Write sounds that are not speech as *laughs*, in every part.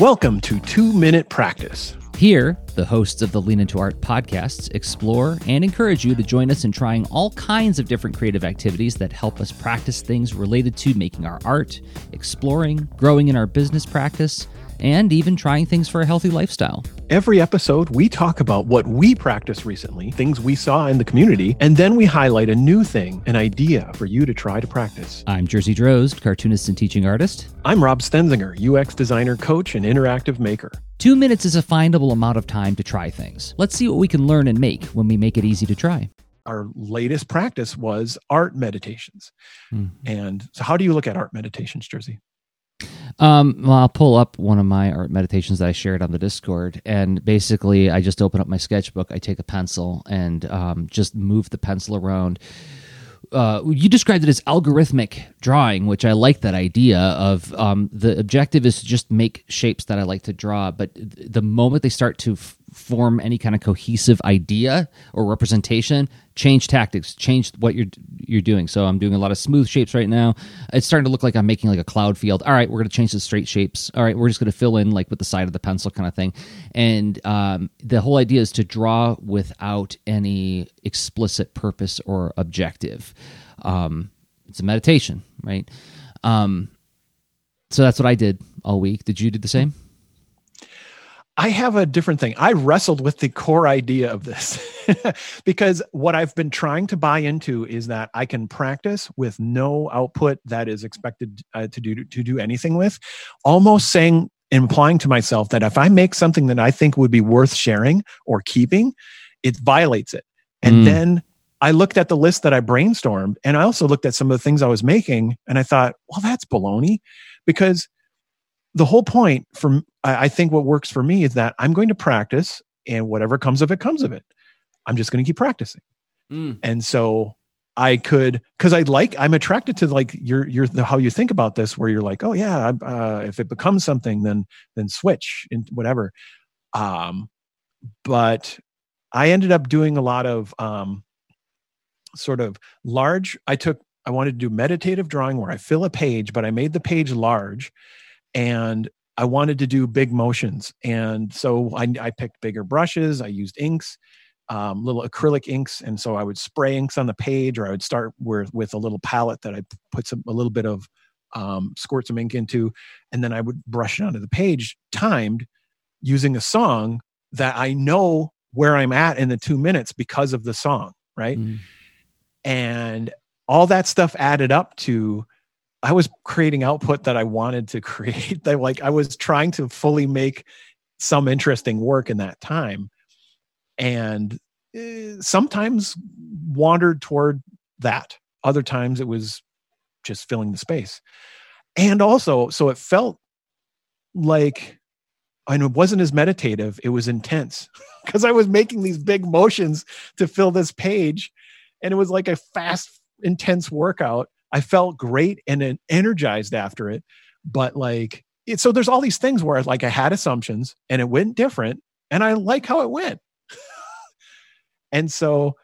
Welcome to Two Minute Practice. Here, the hosts of the Lean Into Art podcasts explore and encourage you to join us in trying all kinds of different creative activities that help us practice things related to making our art, exploring, growing in our business practice, and even trying things for a healthy lifestyle. Every episode, we talk about what we practiced recently, things we saw in the community, and then we highlight a new thing, an idea for you to try to practice. I'm Jerzy Drozd, cartoonist and teaching artist. I'm Rob Stenzinger, UX designer, coach, and interactive maker. Two minutes is a findable amount of time to try things. Let's see what we can learn and make when we make it easy to try. Our latest practice was art meditations. Mm-hmm. And so, how do you look at art meditations, Jerzy? Um, well, I'll pull up one of my art meditations that I shared on the Discord, and basically, I just open up my sketchbook. I take a pencil and um, just move the pencil around. Uh, you described it as algorithmic drawing, which I like that idea of. Um, the objective is to just make shapes that I like to draw, but the moment they start to f- form any kind of cohesive idea or representation change tactics change what you're you're doing. So i'm doing a lot of smooth shapes right now. It's starting to look like i'm making like a cloud field. All right we're going to change the straight shapes. All right we're just going to fill in like with the side of the pencil kind of thing. And um, the whole idea is to draw without any explicit purpose or objective. Um, it's a meditation right? Um, so that's what i did all week. Did you do the same I have a different thing. I wrestled with the core idea of this *laughs* because what I've been trying to buy into is that I can practice with no output that is expected uh, to do to do anything with, almost saying implying to myself that if I make something that I think would be worth sharing or keeping, it violates it. And mm. then I looked at the list that I brainstormed and I also looked at some of the things I was making and I thought, well, that's baloney because the whole point from I think what works for me is that I'm going to practice and whatever comes of it comes of it. I'm just going to keep practicing. Mm. And so I could because I like I'm attracted to like your your the, how you think about this where you're like oh yeah uh, if it becomes something then then switch and whatever. Um, but I ended up doing a lot of um, sort of large. I took I wanted to do meditative drawing where I fill a page, but I made the page large and I wanted to do big motions. And so I, I picked bigger brushes. I used inks, um, little acrylic inks. And so I would spray inks on the page, or I would start with, with a little palette that I put some, a little bit of, um, squirt some ink into. And then I would brush it onto the page, timed using a song that I know where I'm at in the two minutes because of the song. Right. Mm. And all that stuff added up to I was creating output that I wanted to *laughs* create. that like I was trying to fully make some interesting work in that time, and uh, sometimes wandered toward that. Other times it was just filling the space, and also so it felt like and it wasn't as meditative it was intense *laughs* because i was making these big motions to fill this page and it was like a fast intense workout I felt great and energized after it. But like, it, so there's all these things where like I had assumptions and it went different and I like how it went. *laughs* and so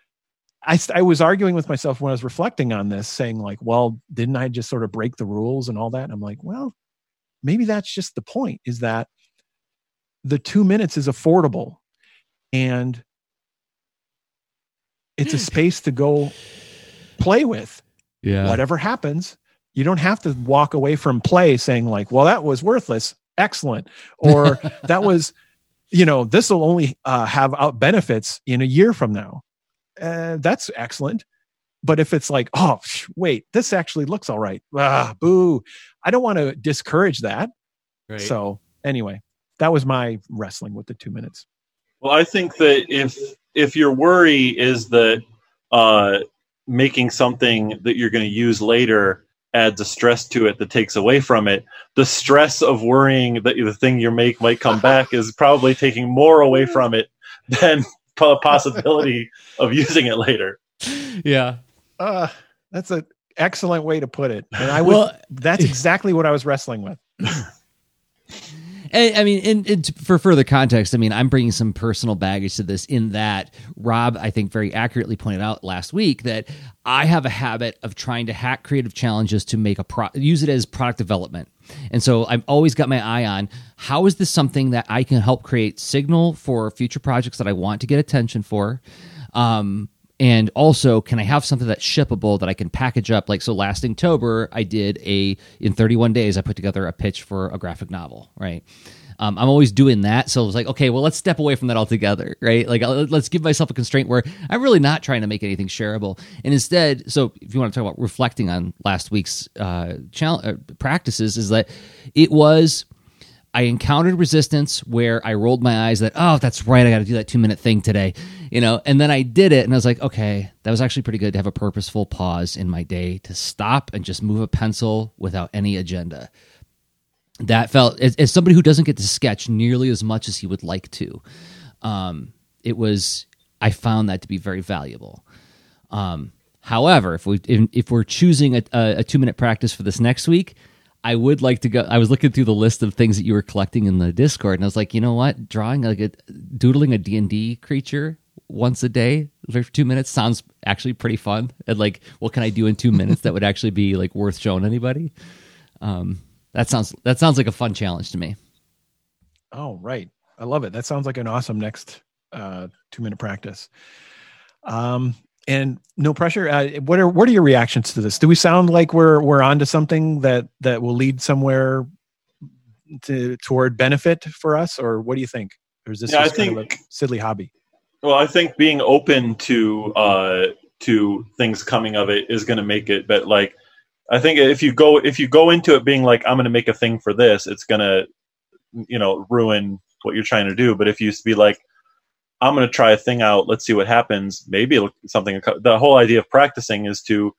I, I was arguing with myself when I was reflecting on this, saying like, well, didn't I just sort of break the rules and all that? And I'm like, well, maybe that's just the point is that the two minutes is affordable and it's a *gasps* space to go play with yeah. whatever happens, you don't have to walk away from play saying like, well, that was worthless. Excellent. Or *laughs* that was, you know, this will only uh, have out benefits in a year from now. Uh, that's excellent. But if it's like, oh, wait, this actually looks all right. Ah, boo. I don't want to discourage that. Right. So anyway, that was my wrestling with the two minutes. Well, I think that if if your worry is that uh, making something that you're going to use later adds a stress to it that takes away from it. The stress of worrying that the thing you make might come back is probably taking more away from it than *laughs* the possibility of using it later. Yeah. Uh, that's an excellent way to put it. And I would, well, that's exactly what I was wrestling with. *laughs* I mean, and, and, for further context, I mean, I'm bringing some personal baggage to this in that Rob, I think, very accurately pointed out last week that I have a habit of trying to hack creative challenges to make a pro- use it as product development. And so I've always got my eye on how is this something that I can help create signal for future projects that I want to get attention for. Um, and also can i have something that's shippable that i can package up like so last october i did a in 31 days i put together a pitch for a graphic novel right um, I'm always doing that. So it's like, okay, well, let's step away from that altogether, right? Like, let's give myself a constraint where I'm really not trying to make anything shareable. And instead, so if you want to talk about reflecting on last week's uh, challenge, uh, practices, is that it was. I encountered resistance where I rolled my eyes that, oh, that's right, I got to do that two minute thing today, you know, and then I did it and I was like, okay, that was actually pretty good to have a purposeful pause in my day to stop and just move a pencil without any agenda. That felt as, as, somebody who doesn't get to sketch nearly as much as he would like to um, it was i found that to be very valuable. Um, however if we if, if we're choosing a, a, two minute practice for this next week i would like to go i was looking through the list of things that you were collecting in the discord and i was like you know what drawing like a doodling a d&d creature once a day for two minutes sounds actually pretty fun and like what can i do in two minutes that would actually be like worth showing anybody um, that sounds that sounds like a fun challenge to me. Oh, right. I love it. That sounds like an awesome next uh, two minute practice. Um, and no pressure. Uh, what are what are your reactions to this? Do we sound like we're we're onto something that that will lead somewhere to toward benefit for us, or what do you think? Or is this yeah, just I think, kind of a silly hobby? Well, I think being open to uh, to things coming of it is going to make it. But like I think if you go if you go into it being like I'm going to make a thing for this, it's going to you know ruin what you're trying to do. But if you be like I'm going to try a thing out, let's see what happens. Maybe something. The whole idea of practicing is to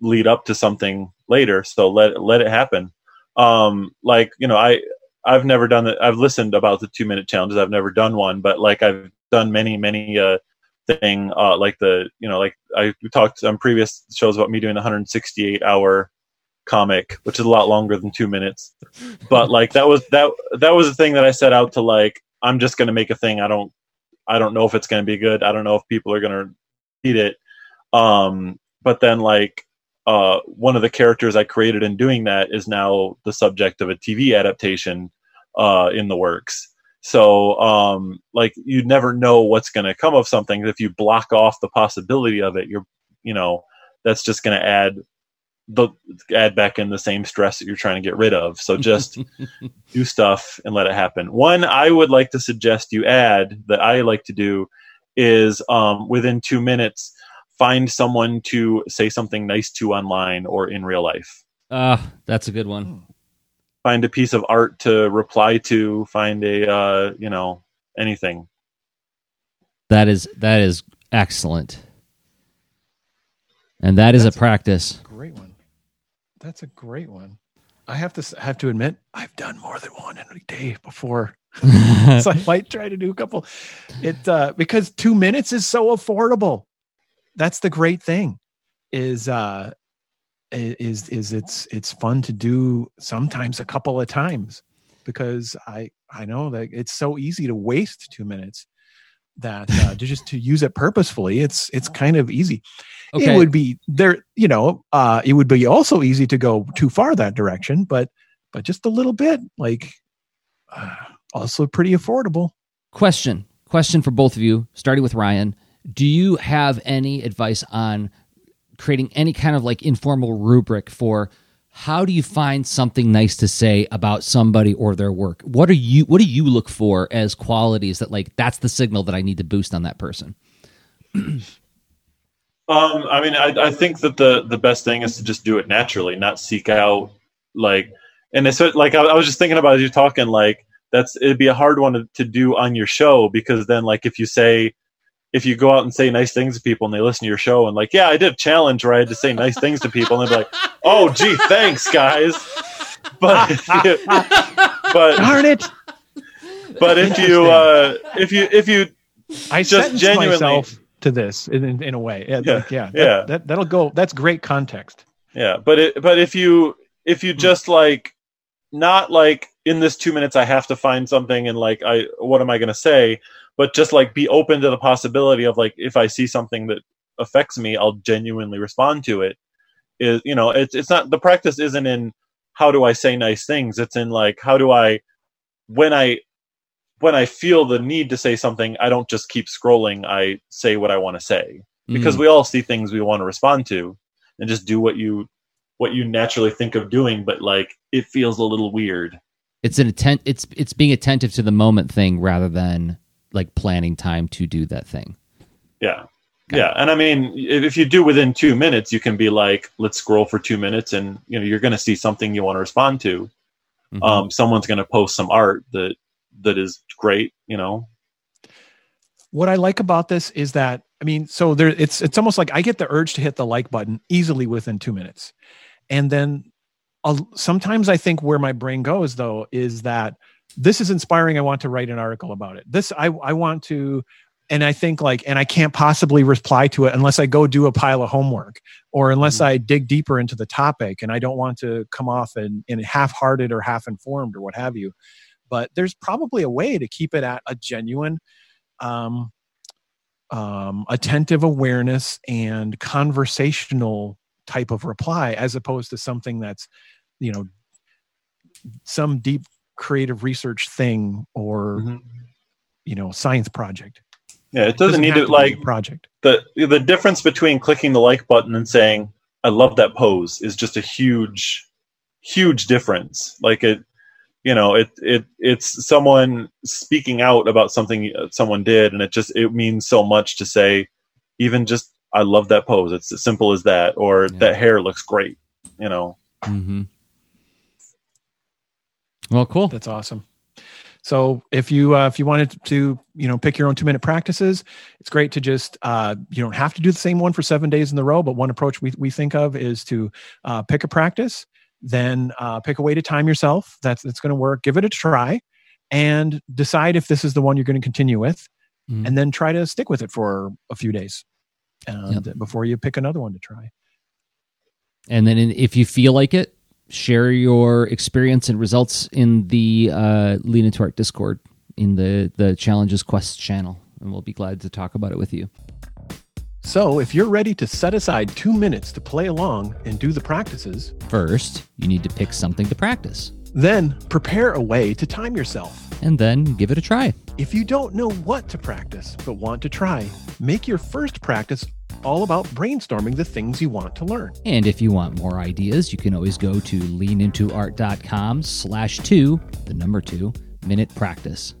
lead up to something later. So let let it happen. Um, like you know, I I've never done it. I've listened about the two minute challenges. I've never done one, but like I've done many many uh, thing uh, like the you know like i talked on previous shows about me doing the 168 hour comic which is a lot longer than two minutes but like that was that that was the thing that i set out to like i'm just going to make a thing i don't i don't know if it's going to be good. I don't know if people are going to eat it. Um but then like uh one of the characters i created in doing that is now the subject of a tv adaptation uh in the works. So, um, like you never know what's going to come of something. If you block off the possibility of it, you're, you know, that's just going to add the add back in the same stress that you're trying to get rid of. So just *laughs* do stuff and let it happen. One I would like to suggest you add that I like to do is um, within two minutes find someone to say something nice to online or in real life. Ah, uh, that's a good one. Hmm find a piece of art to reply to, find a uh, you know anything. That is that is excellent, and that is That's a practice. A great one. That's a great one. I have to have to admit, I've done more than one in a day before. *laughs* so I might try to do a couple. It uh, because two minutes is so affordable. That's the great thing. Is uh, is is it's it's fun to do sometimes a couple of times because I I know that it's so easy to waste two minutes that uh, to just to use it purposefully it's it's kind of easy. Okay. it would be there you know uh it would be also easy to go too far that direction but but just a little bit like uh, also pretty affordable. Question question for both of you starting with ryan. Do you have any advice on creating any kind of like informal rubric for how do you find something nice to say about somebody or their work? What are you what do you look for as qualities that like that's the signal that i need to boost on that person? *clears throat* Um i mean I, I think that the the best thing is to just do it naturally not seek out like and it's like I, I was just thinking about as you're talking like that's it'd be a hard one to, to do on your show because then like if you say if you go out and say nice things to people and they listen to your show and like, yeah, I did a challenge where I had to say nice things to people and they're like, oh, gee, thanks, guys. *laughs* But, *laughs* but darn it. But if you, uh, if you, if you, I just genuinely myself to this in, in, in a way. Yeah. Yeah. Like, yeah, that, yeah. That, that'll go. That's great context. Yeah. But it, but if you, if you hmm. just like, not like in this two minutes, I have to find something and like, I, what am I going to say? but just like be open to the possibility of like if I see something that affects me, I'll genuinely respond to it. Is you know, it's it's not the practice isn't in how do I say nice things. It's in like how do I when I when I feel the need to say something, I don't just keep scrolling. I say what I want to say because Mm. we all see things we want to respond to, and just do what you what you naturally think of doing. But like it feels a little weird. it's an attent. It's it's being attentive to the moment thing rather than like planning time to do that thing. Yeah. Yeah, and I mean, if if you do within two minutes, you can be like, "Let's scroll for two minutes," and you know you're going to see something you want to respond to. Mhm. Um, someone's going to post some art that that is great, you know. what I like about this is that I mean, so there it's it's almost like I get the urge to hit the like button easily within two minutes, and then sometimes I think where my brain goes though is that this is inspiring. I want to write an article about it. This I I want to, and I think like, and I can't possibly reply to it unless I go do a pile of homework or unless Mhm. I dig deeper into the topic, and I don't want to come off in, in half-hearted or half-informed or what have you. But there's probably a way to keep it at a genuine um, um, attentive awareness and conversational type of reply as opposed to something that's you know some deep creative research thing or Mhm. you know science project Yeah, it doesn't, need have to be like project the the difference between clicking the like button and saying "I love that pose" is just a huge, huge difference. Like it, you know, it it it's someone speaking out about something uh, someone did, and it just it means so much to say, even just "I love that pose." It's as simple as that, or Yeah. that hair looks great. You know, Mm-hmm. Well, cool. that's awesome so if you uh, if you wanted to you know pick your own two minute practices it's great to just uh, you don't have to do the same one for seven days in a row but one approach we, we think of is to uh, pick a practice then uh, pick a way to time yourself that's that's going to work give it a try and decide if this is the one you're going to continue with Mhm. and then try to stick with it for a few days and before you pick another one to try. And then in, if you feel like it, share your experience and results in the uh, Lean into Art Discord in the the challenges quest channel, and we'll be glad to talk about it with you. so if you're ready to set aside two minutes to play along and do the practices First, you need to pick something to practice, then prepare a way to time yourself and then give it a try. If you don't know what to practice but want to try, make your first practice all about brainstorming the things you want to learn. And if you want more ideas, you can always go to leanintoart.com slash two, the number two, minute practice.